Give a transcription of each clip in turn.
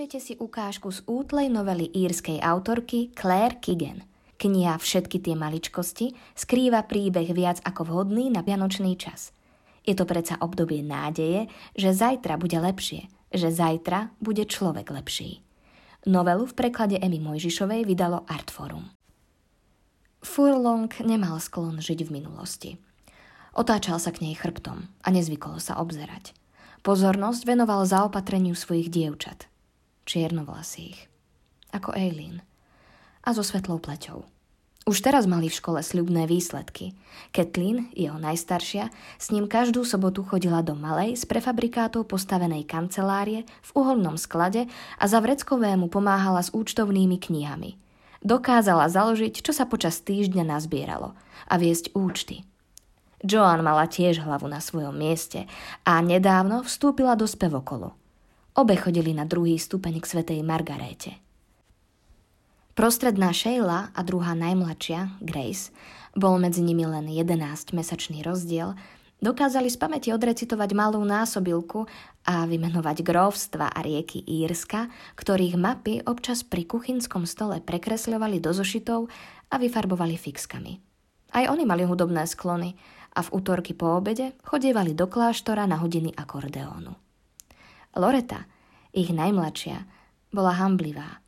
Vypočujete si ukážku z útlej novely írskej autorky Claire Kigen. Kniha Všetky tie maličkosti skrýva príbeh viac ako vhodný na vianočný čas. Je to predsa obdobie nádeje, že zajtra bude lepšie, že zajtra bude človek lepší. Novelu v preklade Emy Mojžišovej vydalo Artforum. Furlong nemal sklon žiť v minulosti. Otáčal sa k nej chrbtom a nezvykol sa obzerať. Pozornosť venoval zaopatreniu svojich dievčat čiernovlasých, ako Eileen, a so svetlou pleťou. Už teraz mali v škole sľubné výsledky. Kathleen, jeho najstaršia, s ním každú sobotu chodila do malej, z prefabrikátov postavenej kancelárie v uholnom sklade a za vreckovému pomáhala s účtovnými knihami. Dokázala založiť, čo sa počas týždňa nazbieralo a viesť účty. Joan mala tiež hlavu na svojom mieste a nedávno vstúpila do spevokolu. Obe chodili na druhý stupeň k svetej Margaréte. Prostredná Sheila a druhá najmladšia, Grace, bol medzi nimi len 11-mesačný rozdiel, dokázali z pamäti odrecitovať malú násobilku a vymenovať gróvstva a rieky Írska, ktorých mapy občas pri kuchynskom stole prekresľovali do zošitov a vyfarbovali fixkami. Aj oni mali hudobné sklony a v útorky po obede chodievali do kláštora na hodiny akordeónu. Loreta, ich najmladšia, bola hamblivá.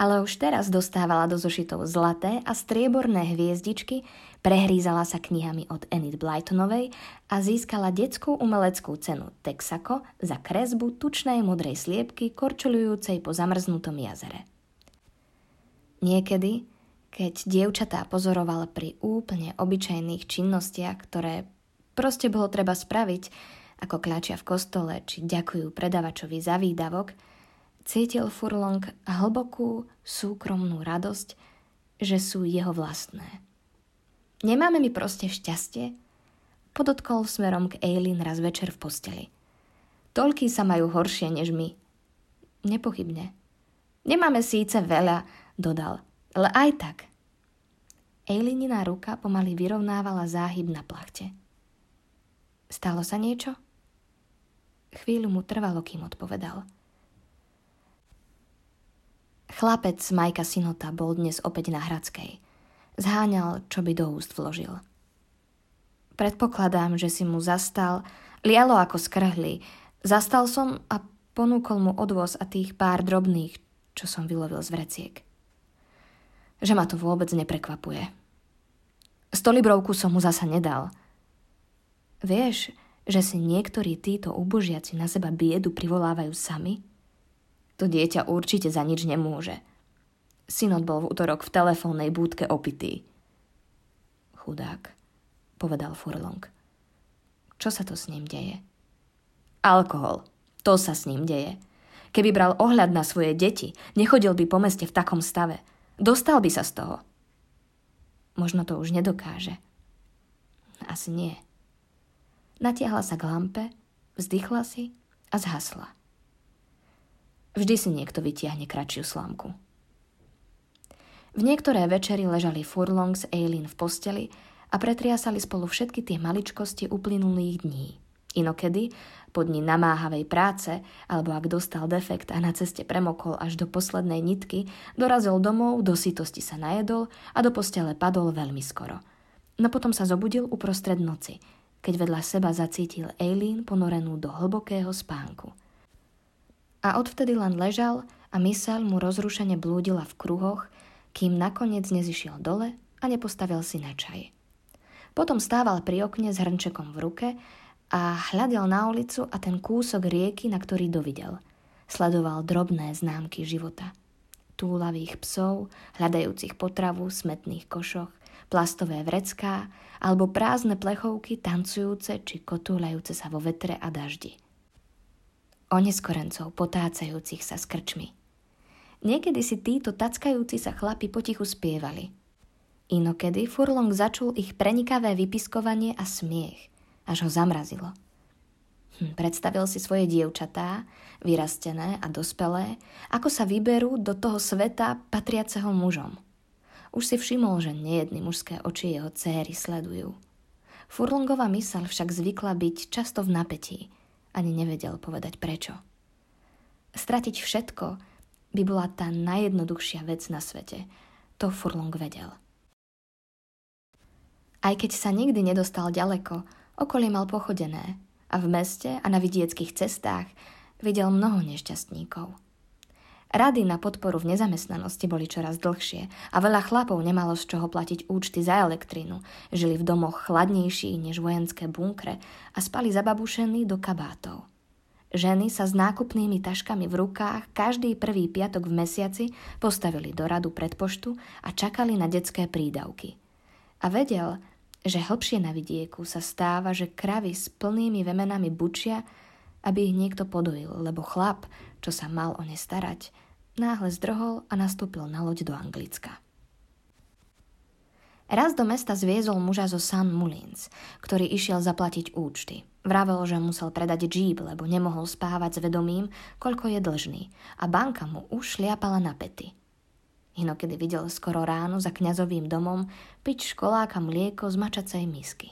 Ale už teraz dostávala do zošitov zlaté a strieborné hviezdičky, prehrízala sa knihami od Enid Blytonovej a získala detskú umeleckú cenu Texaco za kresbu tučnej modrej sliepky korčulujúcej po zamrznutom jazere. Niekedy, keď dievčatá pozorovala pri úplne obyčajných činnostiach, ktoré proste bolo treba spraviť, ako kľačia v kostole či ďakujú predavačovi za výdavok, cítil Furlong hlbokú súkromnú radosť, že sú jeho vlastné. Nemáme mi proste šťastie? Podotkol smerom k Eileen raz večer v posteli. Toľký sa majú horšie než my. Nepochybne. Nemáme síce veľa, dodal, ale aj tak. Eileenina ruka pomaly vyrovnávala záhyb na plachte. Stalo sa niečo? Chvíľu mu trvalo, kým odpovedal. Chlapec Majka Sinota bol dnes opäť na Hradskej. Zháňal, čo by do úst vložil. Predpokladám, že si mu zastal, lialo ako skrhli. Zastal som a ponúkol mu odvoz a tých pár drobných, čo som vylovil z vreciek. Že ma to vôbec neprekvapuje. Stolibrovku som mu zasa nedal. Vieš, že si niektorí títo ubožiaci na seba biedu privolávajú sami? To dieťa určite za nič nemôže. Synod bol v útorok v telefónnej búdke opitý. Chudák, povedal Furlong. Čo sa to s ním deje? Alkohol. To sa s ním deje. Keby bral ohľad na svoje deti, nechodil by po meste v takom stave. Dostal by sa z toho. Možno to už nedokáže. Asi nie. Natiahla sa k lampe, vzdychla si a zhasla. Vždy si niekto vytiahne kratšiu slámku. V niektoré večery ležali Furlong s Eileen v posteli a pretriasali spolu všetky tie maličkosti uplynulých dní. Inokedy, po dni namáhavej práce, alebo ak dostal defekt a na ceste premokol až do poslednej nitky, dorazil domov, do sítosti sa najedol a do postele padol veľmi skoro. No potom sa zobudil uprostred noci – keď vedľa seba zacítil Eileen ponorenú do hlbokého spánku. A odvtedy len ležal a myseľ mu rozrušene blúdila v kruhoch, kým nakoniec nezišiel dole a nepostavil si na čaj. Potom stával pri okne s hrnčekom v ruke a hľadel na ulicu a ten kúsok rieky, na ktorý dovidel. Sledoval drobné známky života. Túlavých psov, hľadajúcich potravu smetných košoch, plastové vrecká alebo prázdne plechovky tancujúce či kotúľajúce sa vo vetre a daždi. Oneskorencov potácajúcich sa s krčmi. Niekedy si títo tackajúci sa chlapi potichu spievali. Inokedy Furlong začul ich prenikavé vypiskovanie a smiech, až ho zamrazilo. Hm, predstavil si svoje dievčatá, vyrastené a dospelé, ako sa vyberú do toho sveta patriaceho mužom – už si všimol, že nejedny mužské oči jeho céry sledujú. Furlongová mysel však zvykla byť často v napätí. Ani nevedel povedať prečo. Stratiť všetko by bola tá najjednoduchšia vec na svete. To Furlong vedel. Aj keď sa nikdy nedostal ďaleko, okolie mal pochodené a v meste a na vidieckých cestách videl mnoho nešťastníkov. Rady na podporu v nezamestnanosti boli čoraz dlhšie a veľa chlapov nemalo z čoho platiť účty za elektrínu, žili v domoch chladnejších než vojenské bunkre a spali zababušení do kabátov. Ženy sa s nákupnými taškami v rukách každý prvý piatok v mesiaci postavili do radu pred poštu a čakali na detské prídavky. A vedel, že hlbšie na vidieku sa stáva, že kravy s plnými vemenami bučia, aby ich niekto podojil, lebo chlap, čo sa mal o ne starať, náhle zdrhol a nastúpil na loď do Anglicka. Raz do mesta zviezol muža zo San Mullins, ktorý išiel zaplatiť účty. Vravel, že musel predať džíp, lebo nemohol spávať s vedomím, koľko je dlžný a banka mu už šliapala na pety. Inokedy videl skoro ráno za kňazovým domom piť školáka mlieko z mačacej misky.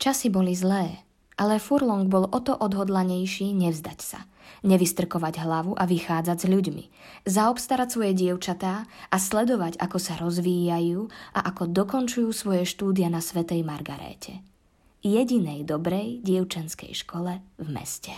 Časy boli zlé, ale Furlong bol o to odhodlanejší nevzdať sa, nevystrkovať hlavu a vychádzať s ľuďmi, zaobstarať svoje dievčatá a sledovať, ako sa rozvíjajú a ako dokončujú svoje štúdia na Svetej Margaréte. Jedinej dobrej dievčenskej škole v meste.